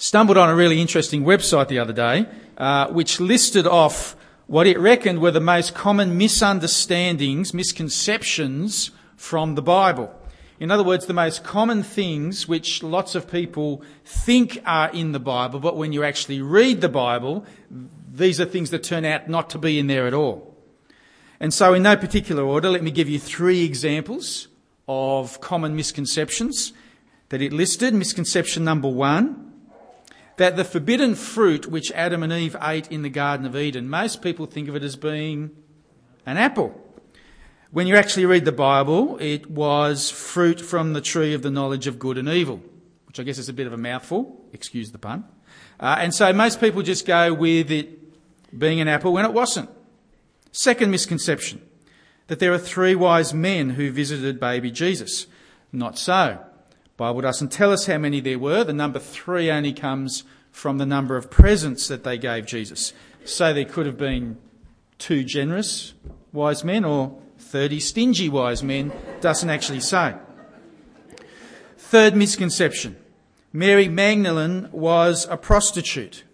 Stumbled on a really interesting website the other day, uh, which listed off what it reckoned were the most common misunderstandings, misconceptions from the Bible. In other words, the most common things which lots of people think are in the Bible, but when you actually read the Bible, these are things that turn out not to be in there at all. And so, in no particular order, let me give you three examples of common misconceptions that it listed. Misconception number one that the forbidden fruit which Adam and Eve ate in the Garden of Eden, most people think of it as being an apple. When you actually read the Bible, it was fruit from the tree of the knowledge of good and evil, which I guess is a bit of a mouthful, excuse the pun. Uh, and so most people just go with it being an apple when it wasn't. Second misconception, that there are three wise men who visited baby Jesus. Not so. Bible doesn't tell us how many there were. The number three only comes from the number of presents that they gave Jesus. So there could have been two generous wise men or 30 stingy wise men doesn't actually say. Third misconception Mary Magdalene was a prostitute,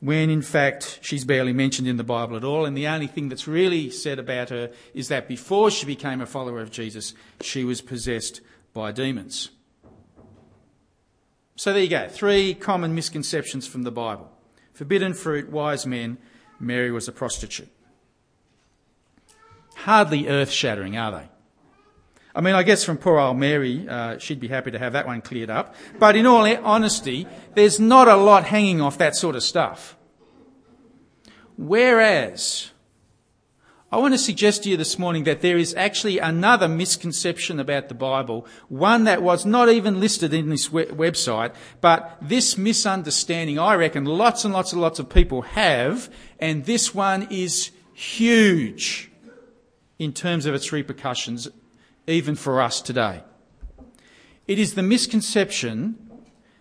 when in fact she's barely mentioned in the Bible at all, and the only thing that's really said about her is that before she became a follower of Jesus, she was possessed by demons. So there you go, three common misconceptions from the Bible. Forbidden fruit, wise men, Mary was a prostitute hardly earth shattering, are they? I mean, I guess from poor old Mary, uh, she'd be happy to have that one cleared up. But in all honesty, there's not a lot hanging off that sort of stuff. Whereas, I want to suggest to you this morning that there is actually another misconception about the Bible, one that was not even listed in this website, but this misunderstanding, I reckon lots and lots and lots of people have, and this one is huge in terms of its repercussions, even for us today. It is the misconception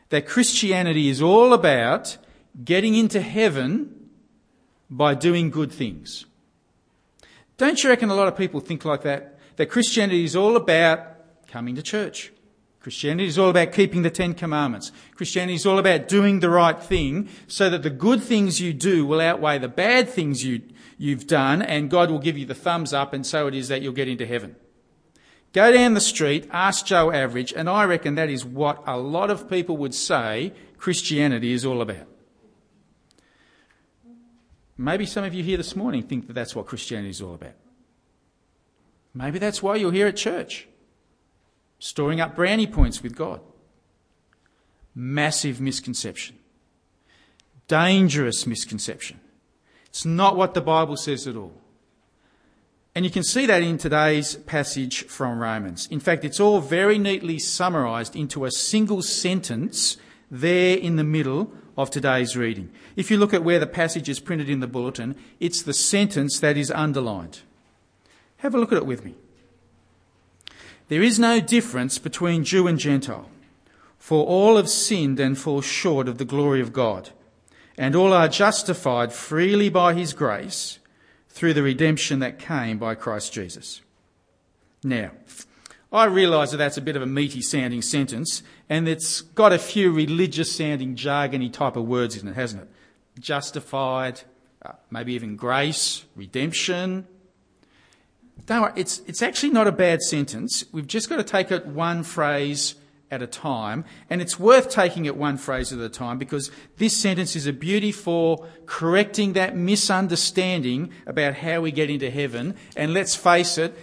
that Christianity is all about getting into heaven by doing good things. Don't you reckon a lot of people think like that? That Christianity is all about coming to church. Christianity is all about keeping the Ten Commandments. Christianity is all about doing the right thing so that the good things you do will outweigh the bad things you, you've done and God will give you the thumbs up and so it is that you'll get into heaven. Go down the street, ask Joe Average, and I reckon that is what a lot of people would say Christianity is all about. Maybe some of you here this morning think that that's what Christianity is all about. Maybe that's why you're here at church, storing up brownie points with God. Massive misconception. Dangerous misconception. It's not what the Bible says at all. And you can see that in today's passage from Romans. In fact, it's all very neatly summarised into a single sentence there in the middle of today's reading. If you look at where the passage is printed in the bulletin, it's the sentence that is underlined. Have a look at it with me. There is no difference between Jew and Gentile, for all have sinned and fall short of the glory of God and all are justified freely by his grace through the redemption that came by Christ Jesus. Now, I realise that that's a bit of a meaty sounding sentence, and it's got a few religious sounding jargony type of words in it, hasn't it? Justified, uh, maybe even grace, redemption. Don't worry, it's, it's actually not a bad sentence. We've just got to take it one phrase at a time. And it's worth taking it one phrase at a time because this sentence is a beauty for correcting that misunderstanding about how we get into heaven. And let's face it,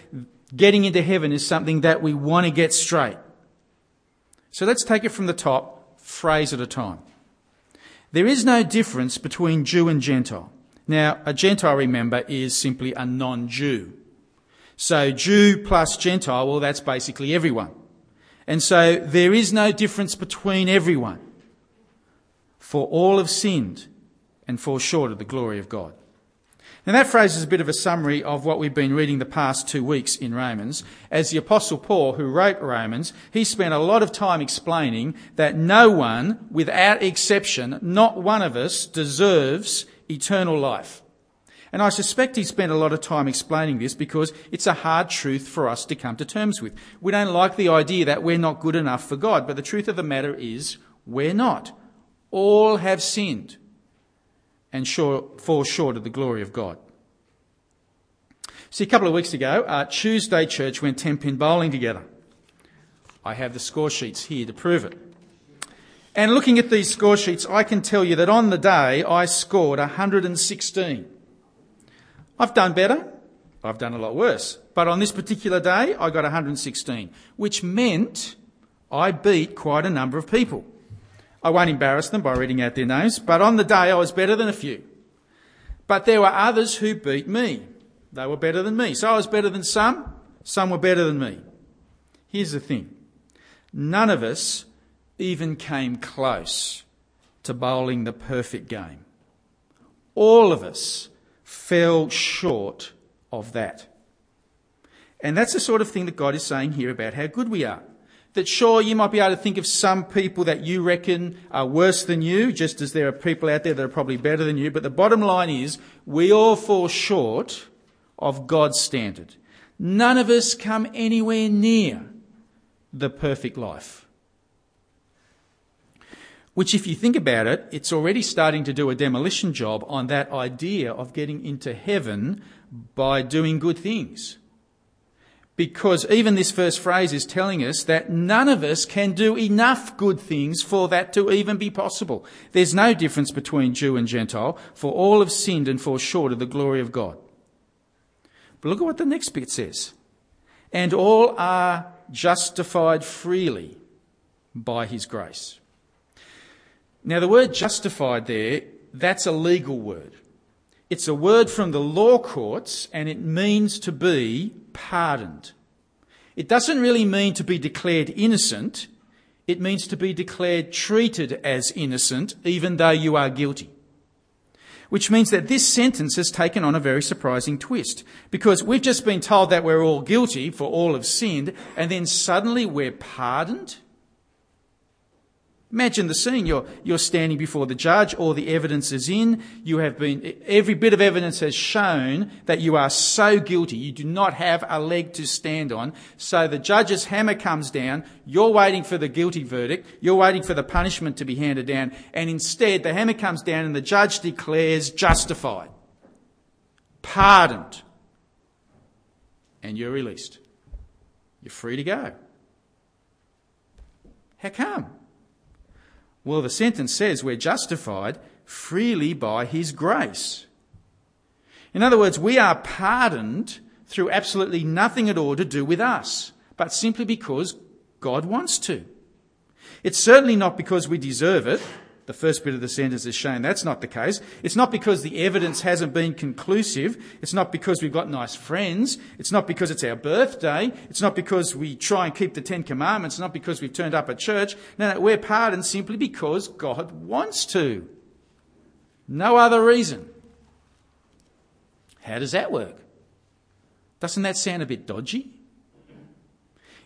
getting into heaven is something that we want to get straight. So let's take it from the top, phrase at a time. There is no difference between Jew and Gentile. Now, a Gentile, remember, is simply a non-Jew. So Jew plus Gentile, well, that's basically everyone. And so there is no difference between everyone. For all have sinned and fall short of the glory of God. Now that phrase is a bit of a summary of what we've been reading the past two weeks in Romans. As the apostle Paul, who wrote Romans, he spent a lot of time explaining that no one, without exception, not one of us, deserves eternal life. And I suspect he spent a lot of time explaining this because it's a hard truth for us to come to terms with. We don't like the idea that we're not good enough for God, but the truth of the matter is we're not. All have sinned and short, fall short of the glory of God. See, a couple of weeks ago, uh, Tuesday Church went 10 pin bowling together. I have the score sheets here to prove it. And looking at these score sheets, I can tell you that on the day I scored 116. I've done better. I've done a lot worse. But on this particular day, I got 116, which meant I beat quite a number of people. I won't embarrass them by reading out their names, but on the day I was better than a few. But there were others who beat me. They were better than me. So I was better than some, some were better than me. Here's the thing. None of us even came close to bowling the perfect game. All of us fell short of that. And that's the sort of thing that God is saying here about how good we are. That sure, you might be able to think of some people that you reckon are worse than you, just as there are people out there that are probably better than you, but the bottom line is we all fall short of God's standard. None of us come anywhere near the perfect life. Which, if you think about it, it's already starting to do a demolition job on that idea of getting into heaven by doing good things. Because even this first phrase is telling us that none of us can do enough good things for that to even be possible. There's no difference between Jew and Gentile, for all have sinned and fall short of the glory of God. But look at what the next bit says. And all are justified freely by his grace. Now, the word justified there, that's a legal word. It's a word from the law courts and it means to be pardoned. It doesn't really mean to be declared innocent. It means to be declared treated as innocent even though you are guilty. Which means that this sentence has taken on a very surprising twist. Because we've just been told that we're all guilty for all have sinned and then suddenly we're pardoned. Imagine the scene. You're, you're standing before the judge, all the evidence is in. You have been, every bit of evidence has shown that you are so guilty. You do not have a leg to stand on. So the judge's hammer comes down. You're waiting for the guilty verdict. You're waiting for the punishment to be handed down. And instead, the hammer comes down and the judge declares justified, pardoned, and you're released. You're free to go. How come? Well, the sentence says we're justified freely by his grace. In other words, we are pardoned through absolutely nothing at all to do with us, but simply because God wants to. It's certainly not because we deserve it, the first bit of the sentence is showing that's not the case. It's not because the evidence hasn't been conclusive. It's not because we've got nice friends. It's not because it's our birthday. It's not because we try and keep the Ten Commandments. It's not because we've turned up at church. No, no, we're pardoned simply because God wants to. No other reason. How does that work? Doesn't that sound a bit dodgy?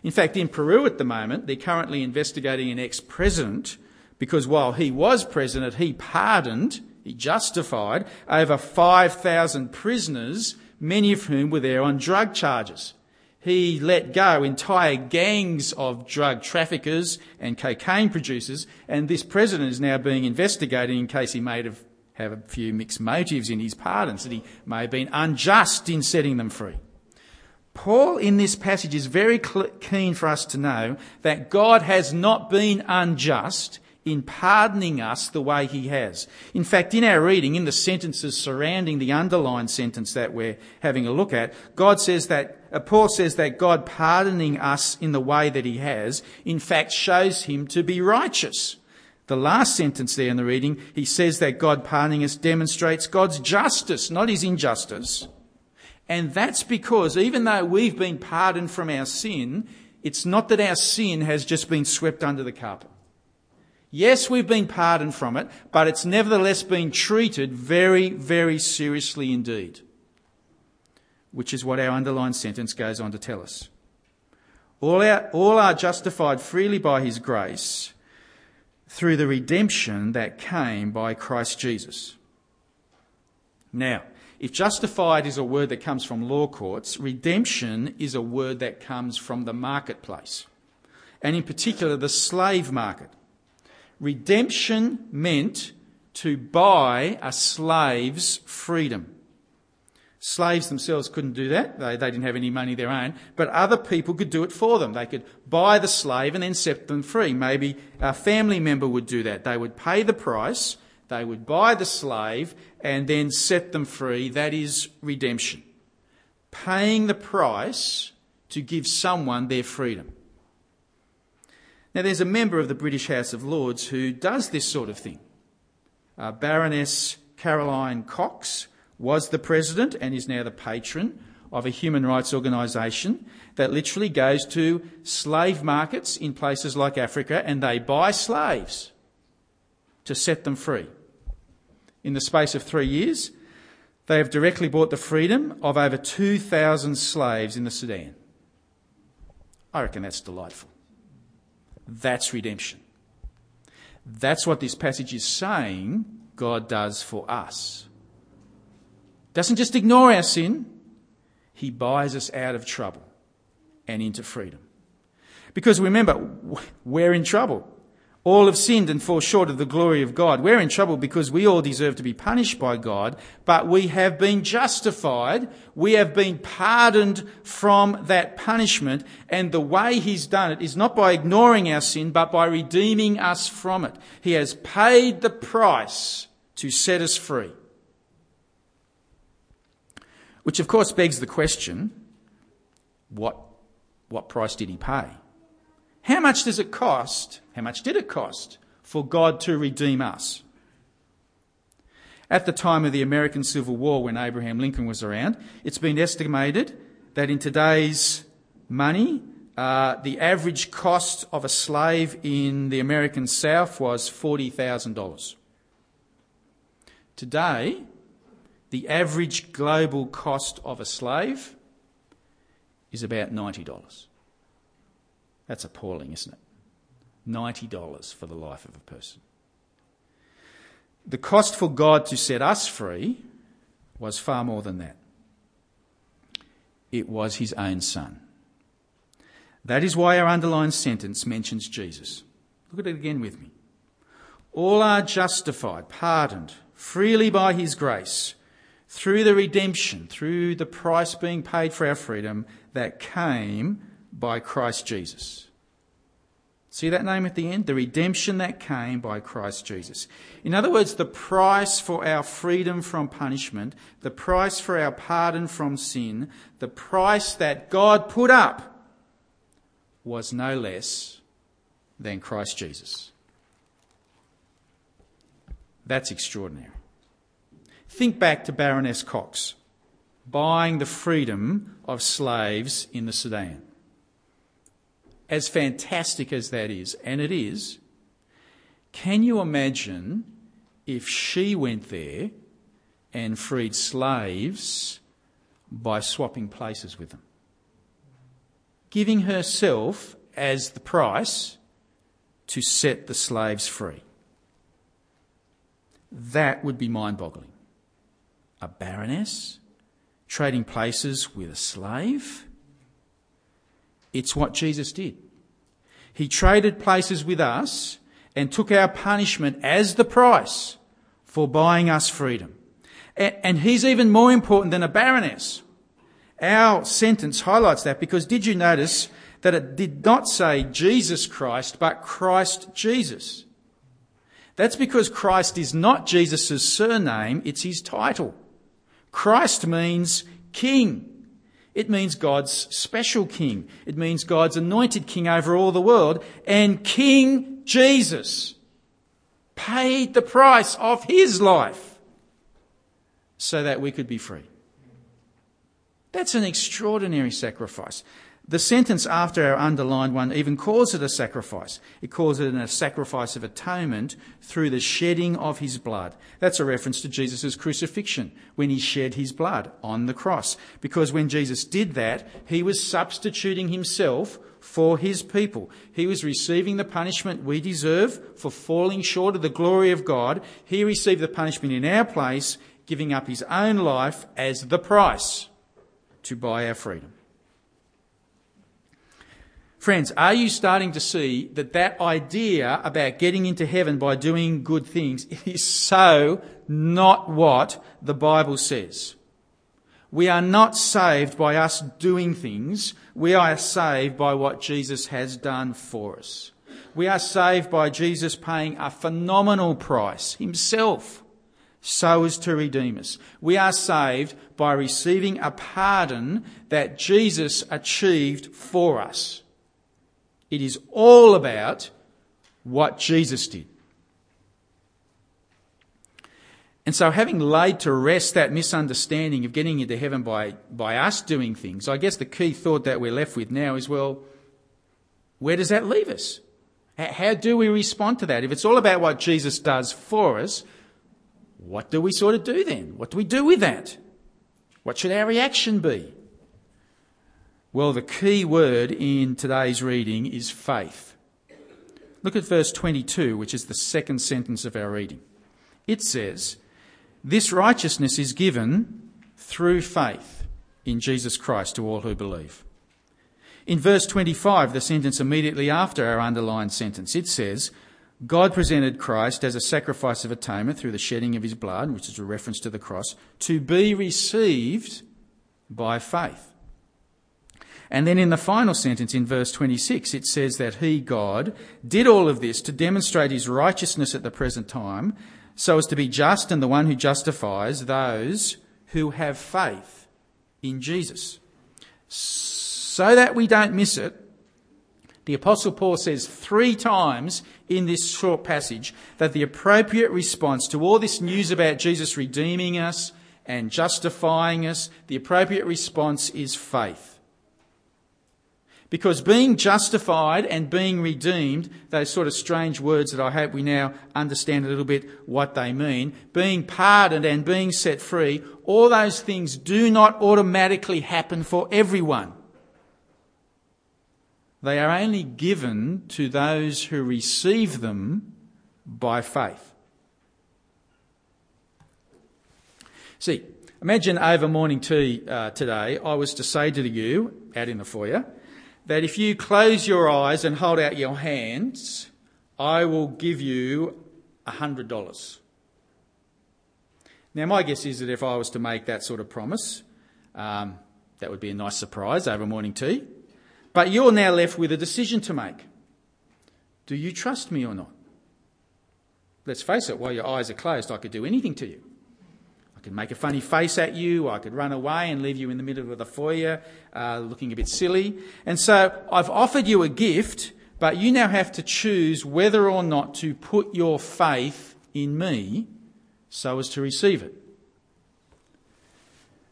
In fact, in Peru at the moment, they're currently investigating an ex president because while he was president, he pardoned, he justified over 5,000 prisoners, many of whom were there on drug charges. He let go entire gangs of drug traffickers and cocaine producers, and this president is now being investigated in case he may have, have a few mixed motives in his pardons, that he may have been unjust in setting them free. Paul in this passage is very keen for us to know that God has not been unjust in pardoning us the way he has. In fact, in our reading, in the sentences surrounding the underlined sentence that we're having a look at, God says that, uh, Paul says that God pardoning us in the way that he has, in fact, shows him to be righteous. The last sentence there in the reading, he says that God pardoning us demonstrates God's justice, not his injustice. And that's because even though we've been pardoned from our sin, it's not that our sin has just been swept under the carpet. Yes, we've been pardoned from it, but it's nevertheless been treated very, very seriously indeed. Which is what our underlined sentence goes on to tell us. All, our, all are justified freely by his grace through the redemption that came by Christ Jesus. Now, if justified is a word that comes from law courts, redemption is a word that comes from the marketplace, and in particular the slave market. Redemption meant to buy a slave's freedom. Slaves themselves couldn't do that. They, they didn't have any money of their own. But other people could do it for them. They could buy the slave and then set them free. Maybe a family member would do that. They would pay the price, they would buy the slave, and then set them free. That is redemption. Paying the price to give someone their freedom. Now, there's a member of the British House of Lords who does this sort of thing. Uh, Baroness Caroline Cox was the president and is now the patron of a human rights organisation that literally goes to slave markets in places like Africa and they buy slaves to set them free. In the space of three years, they have directly bought the freedom of over 2,000 slaves in the Sudan. I reckon that's delightful. That's redemption. That's what this passage is saying God does for us doesn't just ignore our sin, he buys us out of trouble and into freedom. Because remember, we're in trouble. All have sinned and fall short of the glory of God. We're in trouble because we all deserve to be punished by God, but we have been justified. We have been pardoned from that punishment. And the way He's done it is not by ignoring our sin, but by redeeming us from it. He has paid the price to set us free. Which, of course, begs the question what, what price did he pay? How much does it cost? How much did it cost for God to redeem us? At the time of the American Civil War, when Abraham Lincoln was around, it's been estimated that in today's money, uh, the average cost of a slave in the American South was $40,000. Today, the average global cost of a slave is about $90. That's appalling, isn't it? $90 for the life of a person. The cost for God to set us free was far more than that. It was his own son. That is why our underlined sentence mentions Jesus. Look at it again with me. All are justified, pardoned, freely by his grace through the redemption, through the price being paid for our freedom that came by Christ Jesus. See that name at the end? The redemption that came by Christ Jesus. In other words, the price for our freedom from punishment, the price for our pardon from sin, the price that God put up was no less than Christ Jesus. That's extraordinary. Think back to Baroness Cox buying the freedom of slaves in the Sudan. As fantastic as that is, and it is, can you imagine if she went there and freed slaves by swapping places with them? Giving herself as the price to set the slaves free. That would be mind boggling a baroness, trading places with a slave. It's what Jesus did. He traded places with us and took our punishment as the price for buying us freedom. And he's even more important than a baroness. Our sentence highlights that because did you notice that it did not say Jesus Christ, but Christ Jesus? That's because Christ is not Jesus' surname, it's his title. Christ means king. It means God's special king. It means God's anointed king over all the world. And King Jesus paid the price of his life so that we could be free. That's an extraordinary sacrifice. The sentence after our underlined one even calls it a sacrifice. It calls it a sacrifice of atonement through the shedding of his blood. That's a reference to Jesus' crucifixion when he shed his blood on the cross. Because when Jesus did that, he was substituting himself for his people. He was receiving the punishment we deserve for falling short of the glory of God. He received the punishment in our place, giving up his own life as the price to buy our freedom. Friends, are you starting to see that that idea about getting into heaven by doing good things is so not what the Bible says? We are not saved by us doing things. We are saved by what Jesus has done for us. We are saved by Jesus paying a phenomenal price himself so as to redeem us. We are saved by receiving a pardon that Jesus achieved for us. It is all about what Jesus did. And so, having laid to rest that misunderstanding of getting into heaven by, by us doing things, I guess the key thought that we're left with now is well, where does that leave us? How do we respond to that? If it's all about what Jesus does for us, what do we sort of do then? What do we do with that? What should our reaction be? Well, the key word in today's reading is faith. Look at verse 22, which is the second sentence of our reading. It says, This righteousness is given through faith in Jesus Christ to all who believe. In verse 25, the sentence immediately after our underlined sentence, it says, God presented Christ as a sacrifice of atonement through the shedding of his blood, which is a reference to the cross, to be received by faith. And then in the final sentence in verse 26, it says that he, God, did all of this to demonstrate his righteousness at the present time, so as to be just and the one who justifies those who have faith in Jesus. So that we don't miss it, the Apostle Paul says three times in this short passage that the appropriate response to all this news about Jesus redeeming us and justifying us, the appropriate response is faith. Because being justified and being redeemed, those sort of strange words that I hope we now understand a little bit what they mean, being pardoned and being set free, all those things do not automatically happen for everyone. They are only given to those who receive them by faith. See, imagine over morning tea uh, today, I was to say to you out in the foyer that if you close your eyes and hold out your hands, I will give you $100. Now, my guess is that if I was to make that sort of promise, um, that would be a nice surprise over morning tea. But you're now left with a decision to make. Do you trust me or not? Let's face it, while your eyes are closed, I could do anything to you. I could make a funny face at you, I could run away and leave you in the middle of the foyer uh, looking a bit silly. And so I've offered you a gift, but you now have to choose whether or not to put your faith in me so as to receive it.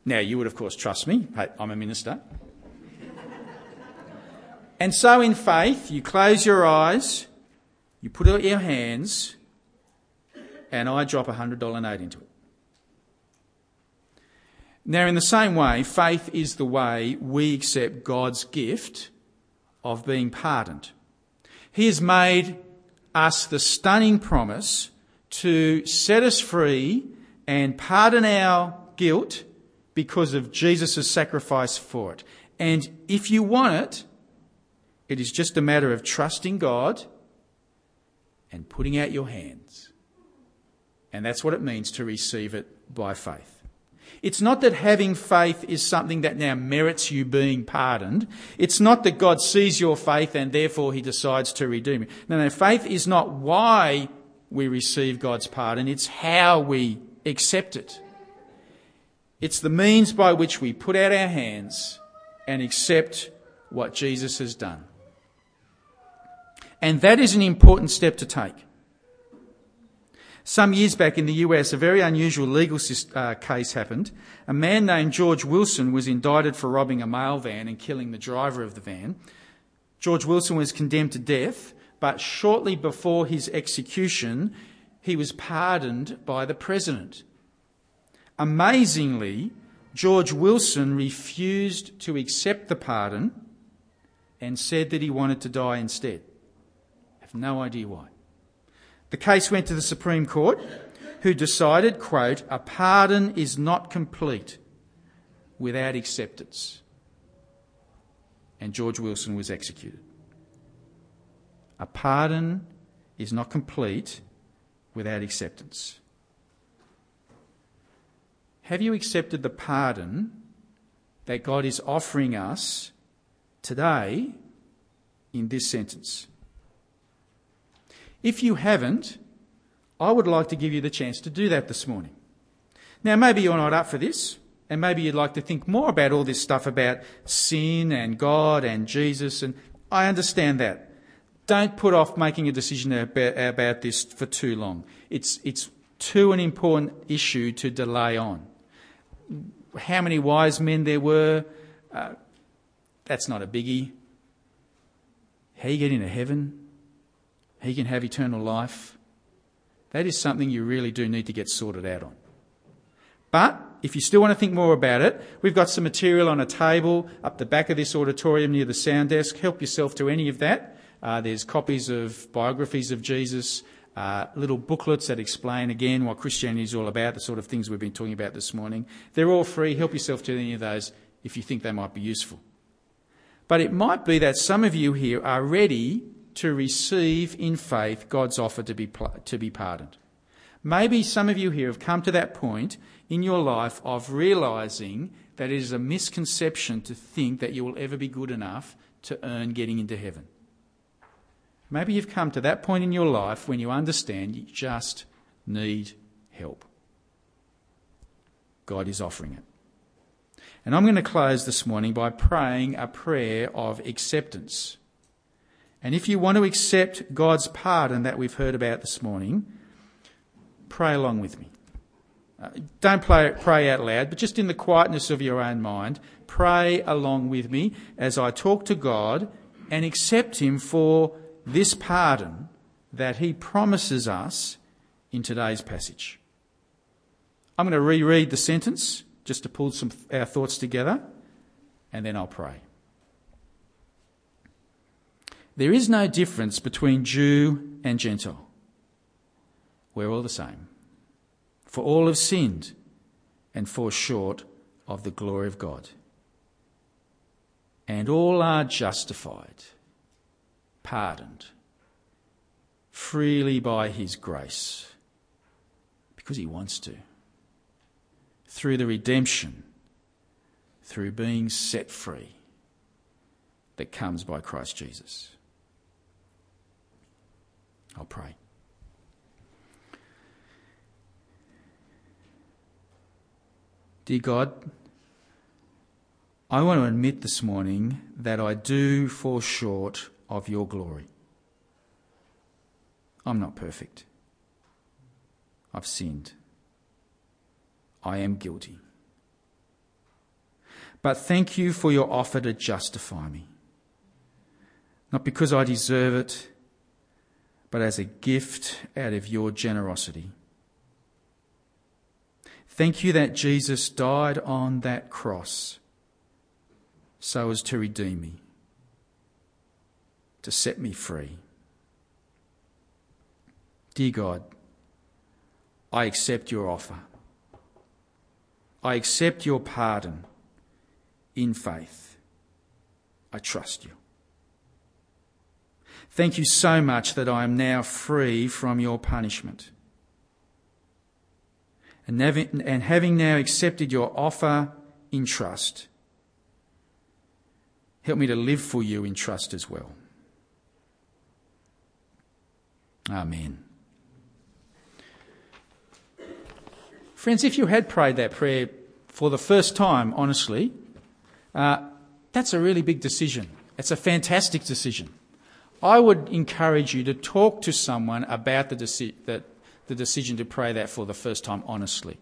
Now, you would, of course, trust me. I'm a minister. And so, in faith, you close your eyes, you put out your hands, and I drop a $100 note into it. Now, in the same way, faith is the way we accept God's gift of being pardoned. He has made us the stunning promise to set us free and pardon our guilt because of Jesus' sacrifice for it. And if you want it, it is just a matter of trusting God and putting out your hands. And that's what it means to receive it by faith. It's not that having faith is something that now merits you being pardoned. It's not that God sees your faith and therefore he decides to redeem you. No, no, faith is not why we receive God's pardon, it's how we accept it. It's the means by which we put out our hands and accept what Jesus has done. And that is an important step to take. Some years back in the US, a very unusual legal uh, case happened. A man named George Wilson was indicted for robbing a mail van and killing the driver of the van. George Wilson was condemned to death, but shortly before his execution, he was pardoned by the president. Amazingly, George Wilson refused to accept the pardon and said that he wanted to die instead I have no idea why. The case went to the Supreme Court, who decided, quote, a pardon is not complete without acceptance. And George Wilson was executed. A pardon is not complete without acceptance. Have you accepted the pardon that God is offering us today in this sentence? If you haven't, I would like to give you the chance to do that this morning. Now, maybe you're not up for this, and maybe you'd like to think more about all this stuff about sin and God and Jesus, and I understand that. Don't put off making a decision about, this for too long. It's, it's too an important issue to delay on. How many wise men there were, uh, that's not a biggie. How you get into heaven, you can have eternal life, that is something you really do need to get sorted out on. But if you still want to think more about it, we've got some material on a table up the back of this auditorium near the sound desk. Help yourself to any of that. Uh, there's copies of biographies of Jesus, uh, little booklets that explain again what Christianity is all about, the sort of things we've been talking about this morning. They're all free. Help yourself to any of those if you think they might be useful. But it might be that some of you here are ready to receive in faith God's offer to be, to be pardoned. Maybe some of you here have come to that point in your life of realizing that it is a misconception to think that you will ever be good enough to earn getting into heaven. Maybe you've come to that point in your life when you understand you just need help. God is offering it. And I'm going to close this morning by praying a prayer of acceptance. And if you want to accept God's pardon that we've heard about this morning, pray along with me. Uh, don't play, pray out loud, but just in the quietness of your own mind, pray along with me as I talk to God and accept Him for this pardon that he promises us in today's passage. I'm going to reread the sentence just to pull some our thoughts together, and then I'll pray. There is no difference between Jew and Gentile. We're all the same. For all have sinned and fall short of the glory of God. And all are justified pardoned freely by His grace because He wants to. Through the redemption, through being set free that comes by Christ Jesus. I'll pray. Dear God, I want to admit this morning that I do fall short of your glory. I'm not perfect. I've sinned. I am guilty. But thank you for your offer to justify me. Not because I deserve it, but as a gift out of your generosity. Thank you that Jesus died on that cross so as to redeem me to set me free. Dear God, I accept your offer. I accept your pardon in faith. I trust you. Thank you so much that I am now free from your punishment. And having now accepted your offer in trust, help me to live for you in trust as well. Amen. Friends, if you had prayed that prayer for the first time, honestly, uh, that's a really big decision. It's a fantastic decision. I would encourage you to talk to someone about the, deci- the, the decision to pray that for the first time honestly.